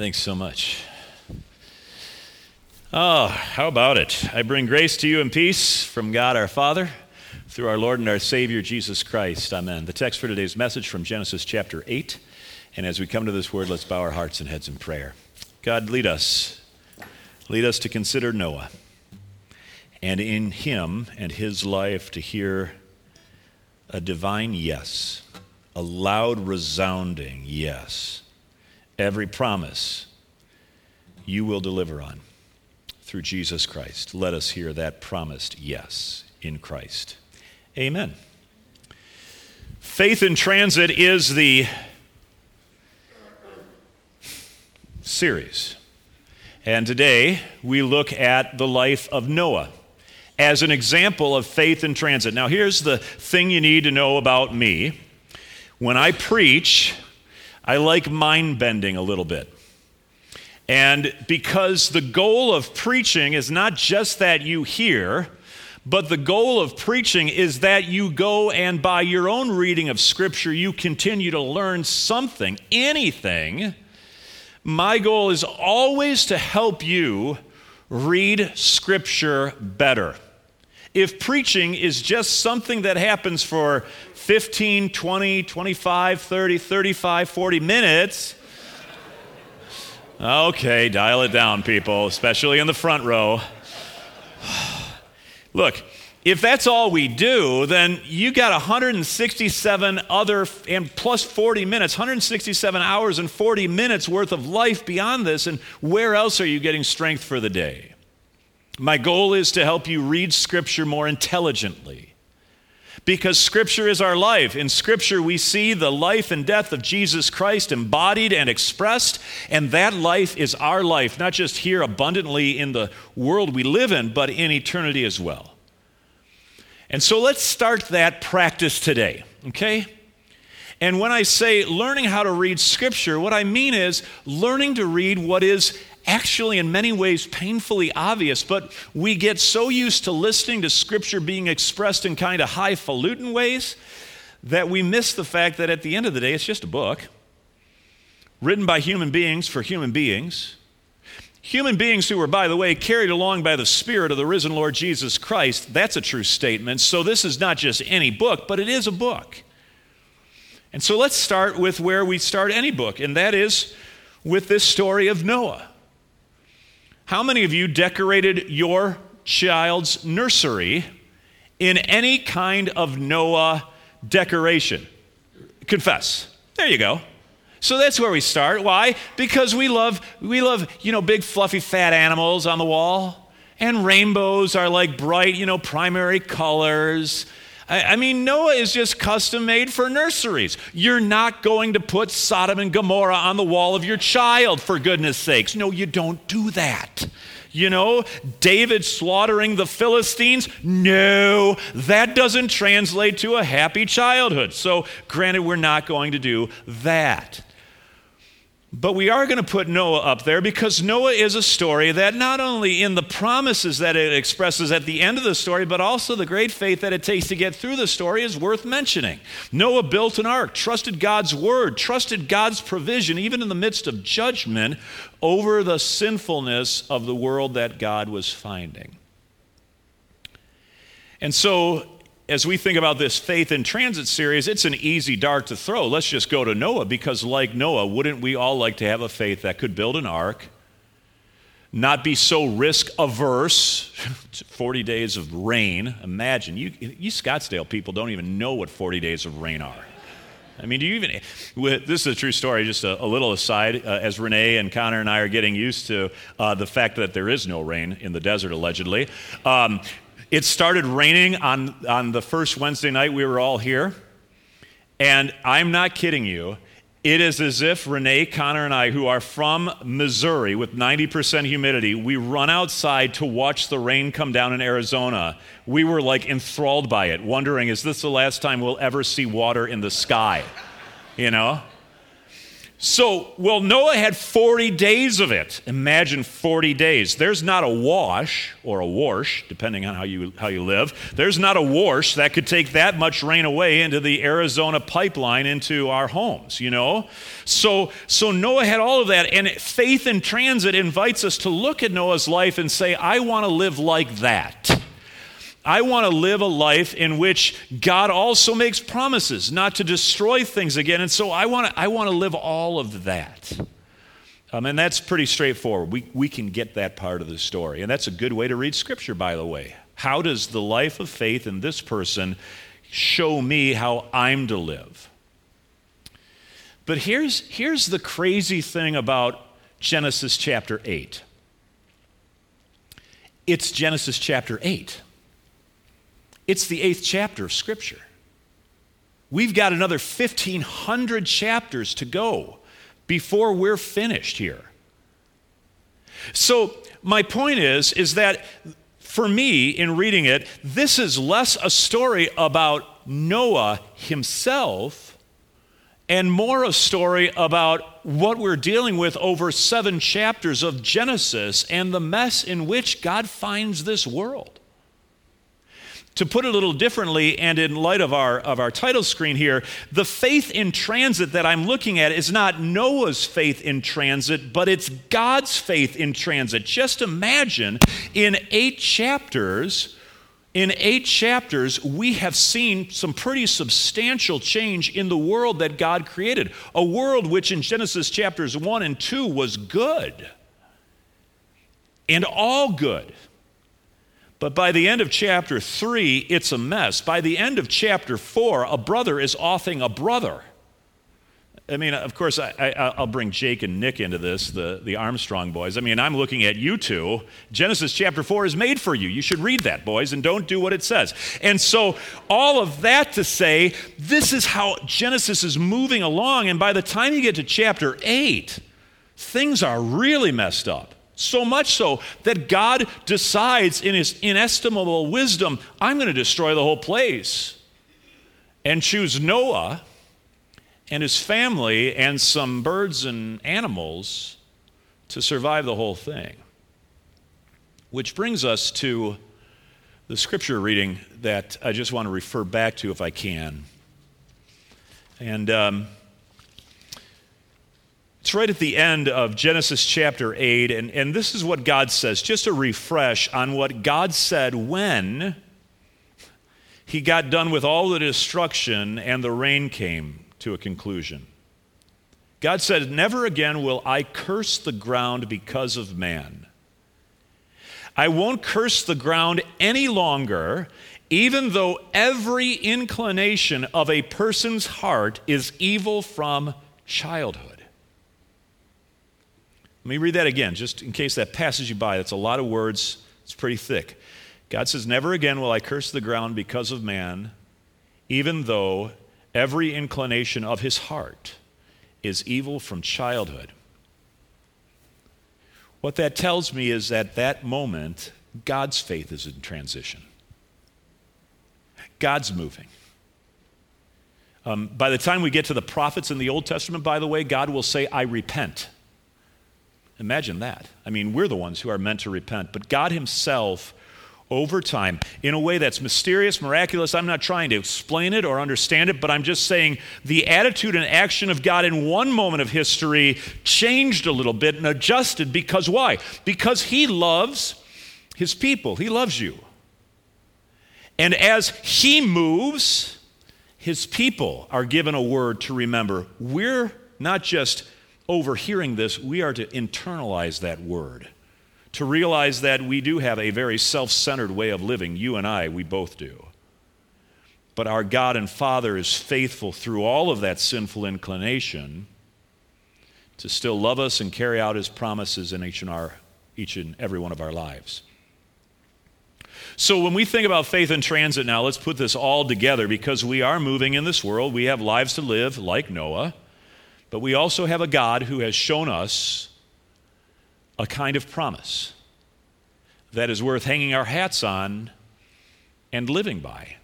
Thanks so much. Oh, how about it? I bring grace to you and peace from God our Father through our Lord and our Savior Jesus Christ. Amen. The text for today's message from Genesis chapter 8. And as we come to this word, let's bow our hearts and heads in prayer. God, lead us. Lead us to consider Noah and in him and his life to hear a divine yes, a loud, resounding yes every promise you will deliver on through Jesus Christ. Let us hear that promised yes in Christ. Amen. Faith in Transit is the series. And today we look at the life of Noah as an example of faith in transit. Now, here's the thing you need to know about me. When I preach, I like mind bending a little bit. And because the goal of preaching is not just that you hear, but the goal of preaching is that you go and by your own reading of Scripture, you continue to learn something, anything. My goal is always to help you read Scripture better. If preaching is just something that happens for 15, 20, 25, 30, 35, 40 minutes, okay, dial it down, people, especially in the front row. Look, if that's all we do, then you got 167 other and plus 40 minutes, 167 hours and 40 minutes worth of life beyond this, and where else are you getting strength for the day? My goal is to help you read Scripture more intelligently. Because Scripture is our life. In Scripture, we see the life and death of Jesus Christ embodied and expressed, and that life is our life, not just here abundantly in the world we live in, but in eternity as well. And so let's start that practice today, okay? And when I say learning how to read Scripture, what I mean is learning to read what is actually, in many ways, painfully obvious, but we get so used to listening to Scripture being expressed in kind of highfalutin ways that we miss the fact that at the end of the day, it's just a book written by human beings for human beings. Human beings who were, by the way, carried along by the Spirit of the risen Lord Jesus Christ. That's a true statement. So, this is not just any book, but it is a book. And so, let's start with where we start any book, and that is with this story of Noah. How many of you decorated your child's nursery in any kind of Noah decoration? Confess. There you go. So that's where we start. Why? Because we love we love, you know, big fluffy fat animals on the wall. And rainbows are like bright, you know, primary colors. I, mean, Noah is just custom made for nurseries. You're not going to put Sodom and Gomorrah on the wall of your child, for goodness sakes. No, you don't do that. You know, David slaughtering the Philistines? No, that doesn't translate to a happy childhood. So, granted, we're not going to do that. But we are going to put Noah up there because Noah is a story that not only in the promises that it expresses at the end of the story, but also the great faith that it takes to get through the story is worth mentioning. Noah built an ark, trusted God's word, trusted God's provision, even in the midst of judgment over the sinfulness of the world that God was finding. And so as we think about this faith in transit series, it's an easy dart to throw. Let's just go to Noah because, like Noah, wouldn't we all like to have a faith that could build an ark, not be so risk averse? 40 days of rain. Imagine, you, you Scottsdale people don't even know what 40 days of rain are. I mean, do you even? This is a true story. Just a, a little aside. Uh, as Renee and Connor and I are getting used to uh, the fact that there is no rain in the desert, allegedly, um, it started raining on, on the first Wednesday night we were all here. And I'm not kidding you. It is as if Renee, Connor, and I, who are from Missouri with 90% humidity, we run outside to watch the rain come down in Arizona. We were like enthralled by it, wondering, is this the last time we'll ever see water in the sky? You know? So, well, Noah had 40 days of it. Imagine 40 days. There's not a wash or a wash, depending on how you, how you live. There's not a wash that could take that much rain away into the Arizona pipeline into our homes, you know? So, so Noah had all of that. And faith in transit invites us to look at Noah's life and say, I want to live like that. I want to live a life in which God also makes promises not to destroy things again. And so I want to, I want to live all of that. Um, and that's pretty straightforward. We, we can get that part of the story. And that's a good way to read Scripture, by the way. How does the life of faith in this person show me how I'm to live? But here's, here's the crazy thing about Genesis chapter 8 it's Genesis chapter 8. It's the eighth chapter of Scripture. We've got another 1,500 chapters to go before we're finished here. So, my point is, is that for me, in reading it, this is less a story about Noah himself and more a story about what we're dealing with over seven chapters of Genesis and the mess in which God finds this world. To put it a little differently, and in light of our, of our title screen here, the faith in transit that I'm looking at is not Noah's faith in transit, but it's God's faith in transit. Just imagine in eight chapters, in eight chapters, we have seen some pretty substantial change in the world that God created. A world which in Genesis chapters 1 and 2 was good and all good. But by the end of chapter three, it's a mess. By the end of chapter four, a brother is offing a brother. I mean, of course, I, will bring Jake and Nick into this, the, the Armstrong boys. I mean, I'm looking at you two. Genesis chapter 4 is made for you. You should read that, boys, and don't do what it says. And so, all of that to say, this is how Genesis is moving along. And by the time you get to chapter 8, things are really messed up. So much so that God decides in his inestimable wisdom, I'm going to destroy the whole place. And choose Noah and his family and some birds and animals to survive the whole thing. Which brings us to the scripture reading that I just want to refer back to if I can. And um, it's right at the end of Genesis chapter 8, and, and this is what God says, just a refresh on what God said when he got done with all the destruction and the rain came to a conclusion. God said, Never again will I curse the ground because of man. I won't curse the ground any longer, even though every inclination of a person's heart is evil from childhood. Let me read that again, just in case that passes you by. That's a lot of words, it's pretty thick. God says, Never again will I curse the ground because of man, even though every inclination of his heart is evil from childhood. What that tells me is that that moment, God's faith is in transition. God's moving. Um, by the time we get to the prophets in the Old Testament, by the way, God will say, I repent. Imagine that. I mean, we're the ones who are meant to repent, but God Himself, over time, in a way that's mysterious, miraculous, I'm not trying to explain it or understand it, but I'm just saying the attitude and action of God in one moment of history changed a little bit and adjusted because why? Because He loves His people, He loves you. And as He moves, His people are given a word to remember. We're not just overhearing this, we are to internalize that word, to realize that we do have a very self centered way of living. You and I, we both do. But our God and Father is faithful through all of that sinful inclination to still love us and carry out his promises in each and, our, each and every one of our lives. So, when we think about faith in transit now, let's put this all together because we are moving in this world. We have lives to live like Noah. But we also have a God who has shown us a kind of promise that is worth hanging our hats on and living by.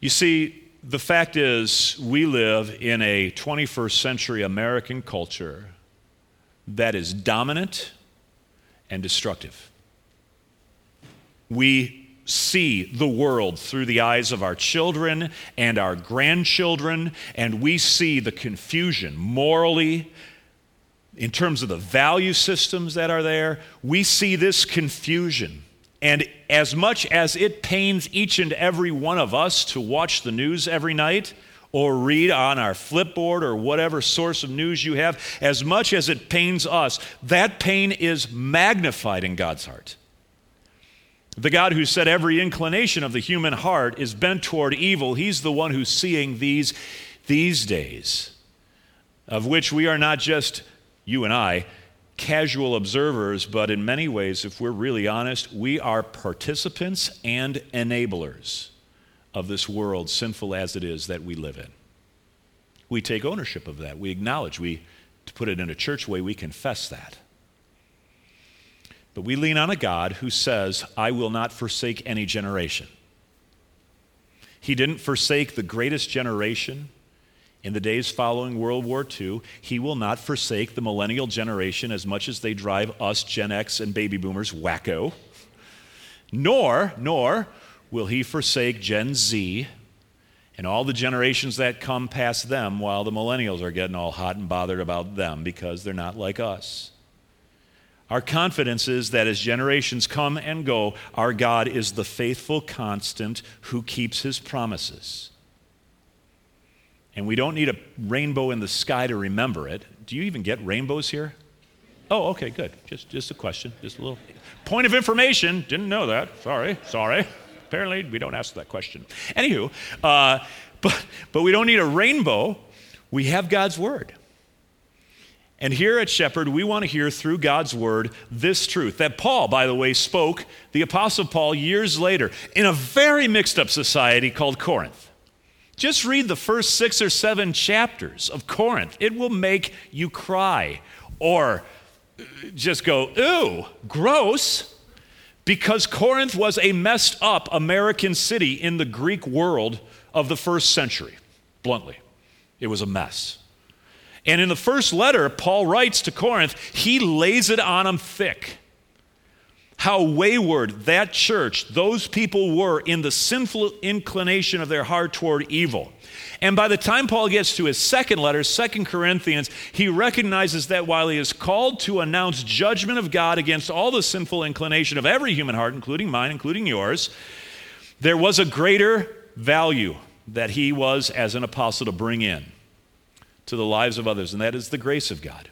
You see, the fact is, we live in a 21st century American culture that is dominant and destructive. We see the world through the eyes of our children and our grandchildren, and we see the confusion morally, in terms of the value systems that are there. We see this confusion. And as much as it pains each and every one of us to watch the news every night, or read on our flipboard or whatever source of news you have, as much as it pains us, that pain is magnified in God's heart. The God who said every inclination of the human heart is bent toward evil, He's the one who's seeing these, these days, of which we are not just, you and I, casual observers, but in many ways, if we're really honest, we are participants and enablers of this world, sinful as it is, that we live in. We take ownership of that. We acknowledge, we, to put it in a church way, we confess that. But we lean on a God who says, I will not forsake any generation. He didn't forsake the greatest generation in the days following World War II. He will not forsake the millennial generation as much as they drive us, Gen X and baby boomers, wacko. Nor, nor will he forsake Gen Z and all the generations that come past them while the millennials are getting all hot and bothered about them because they're not like us. Our confidence is that as generations come and go, our God is the faithful constant who keeps his promises. And we don't need a rainbow in the sky to remember it. Do you even get rainbows here? Oh, okay, good. Just, just a question, just a little point of information. Didn't know that. Sorry, sorry. Apparently, we don't ask that question. Anywho, uh, but, but we don't need a rainbow. We have God's word. And here at Shepherd, we want to hear through God's word this truth that Paul, by the way, spoke, the Apostle Paul, years later in a very mixed up society called Corinth. Just read the first six or seven chapters of Corinth. It will make you cry or just go, ooh, gross, because Corinth was a messed up American city in the Greek world of the first century, bluntly. It was a mess. And in the first letter, Paul writes to Corinth, he lays it on them thick. How wayward that church, those people were in the sinful inclination of their heart toward evil. And by the time Paul gets to his second letter, Second Corinthians, he recognizes that while he is called to announce judgment of God against all the sinful inclination of every human heart, including mine, including yours, there was a greater value that he was as an apostle to bring in to the lives of others, and that is the grace of God.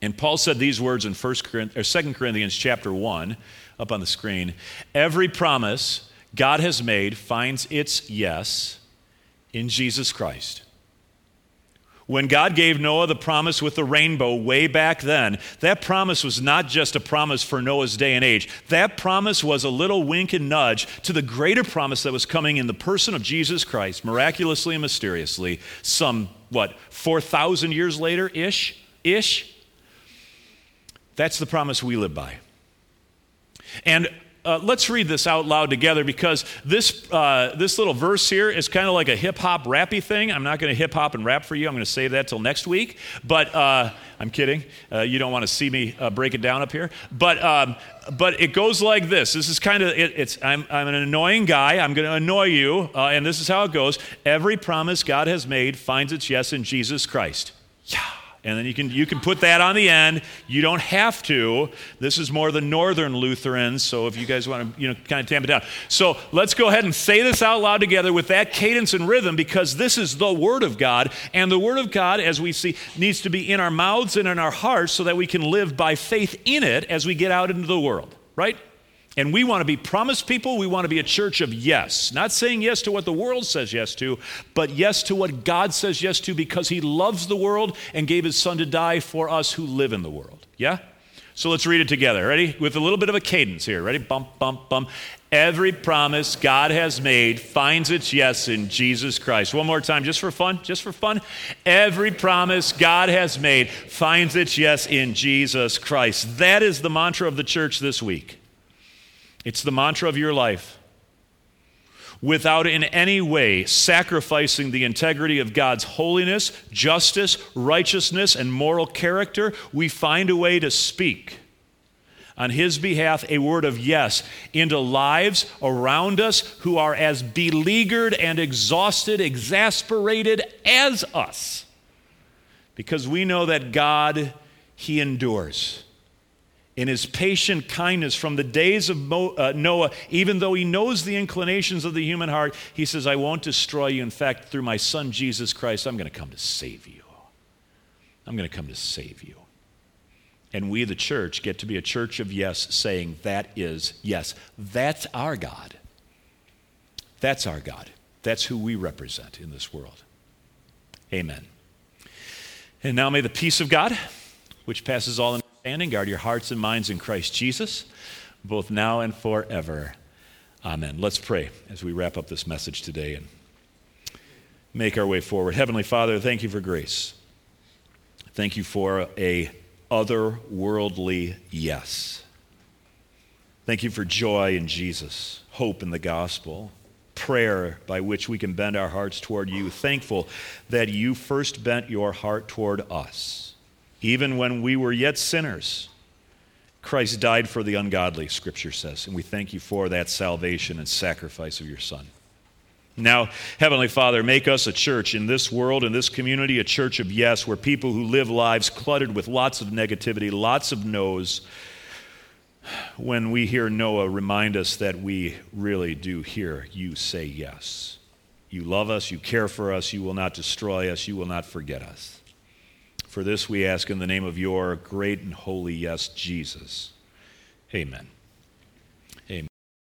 And Paul said these words in 1 Corinthians, or 2 Corinthians chapter 1, up on the screen. Every promise God has made finds its yes in Jesus Christ. When God gave Noah the promise with the rainbow way back then, that promise was not just a promise for Noah's day and age. That promise was a little wink and nudge to the greater promise that was coming in the person of Jesus Christ, miraculously and mysteriously, some, what, 4,000 years later ish? Ish? That's the promise we live by. And uh, let's read this out loud together because this, uh, this little verse here is kind of like a hip hop rappy thing. I'm not going to hip hop and rap for you. I'm going to save that till next week. But uh, I'm kidding. Uh, you don't want to see me uh, break it down up here. But, um, but it goes like this. This is kind of, it, it's, I'm, I'm an annoying guy. I'm going to annoy you. Uh, and this is how it goes. Every promise God has made finds its yes in Jesus Christ. Yeah. And then you can, you can put that on the end. You don't have to. This is more the northern Lutherans, so if you guys want to, you know, kind of tamp it down. So let's go ahead and say this out loud together with that cadence and rhythm because this is the Word of God. And the Word of God, as we see, needs to be in our mouths and in our hearts so that we can live by faith in it as we get out into the world, right? And we want to be promised people. We want to be a church of yes. Not saying yes to what the world says yes to, but yes to what God says yes to because He loves the world and gave His Son to die for us who live in the world. Yeah? So let's read it together. Ready? With a little bit of a cadence here. Ready? Bump, bump, bump. Every promise God has made finds its yes in Jesus Christ. One more time, just for fun, just for fun. Every promise God has made finds its yes in Jesus Christ. That is the mantra of the church this week. It's the mantra of your life. without in any way sacrificing the integrity of God's holiness, justice, righteousness, and moral character, we find a way to speak on His behalf a word of yes into lives around us who are as beleaguered and exhausted, exasperated as us. Because we know that God, He endures in his patient kindness from the days of Mo, uh, Noah, even though he knows the inclinations of the human heart, he says, I won't destroy you. In fact, through my son Jesus Christ, I'm going to come to save you. I'm going to come to save you. And we, the church, get to be a church of yes, saying, That is yes. That's our God. That's our God. That's who we represent in this world. Amen. And now may the peace of God, which passes all. Guard your hearts and minds in Christ Jesus, both now and forever. Amen. Let's pray as we wrap up this message today and make our way forward. Heavenly Father, thank you for grace. Thank you for a otherworldly yes. Thank you for joy in Jesus, hope in the gospel, prayer by which we can bend our hearts toward you. Thankful that you first bent your heart toward us even when we were yet sinners, Christ died for the ungodly, Scripture says. And we thank you for that salvation and sacrifice of your Son. Now, Heavenly Father, make us a church in this world, in this community, a church of yes, where people who live lives cluttered with lots of negativity, lots of no's, when we hear Noah, remind us that we really do hear you say yes. You love us, you care for us, you will not destroy us, you will not forget us. For this we ask in the name of your great and holy yes, Jesus. Amen.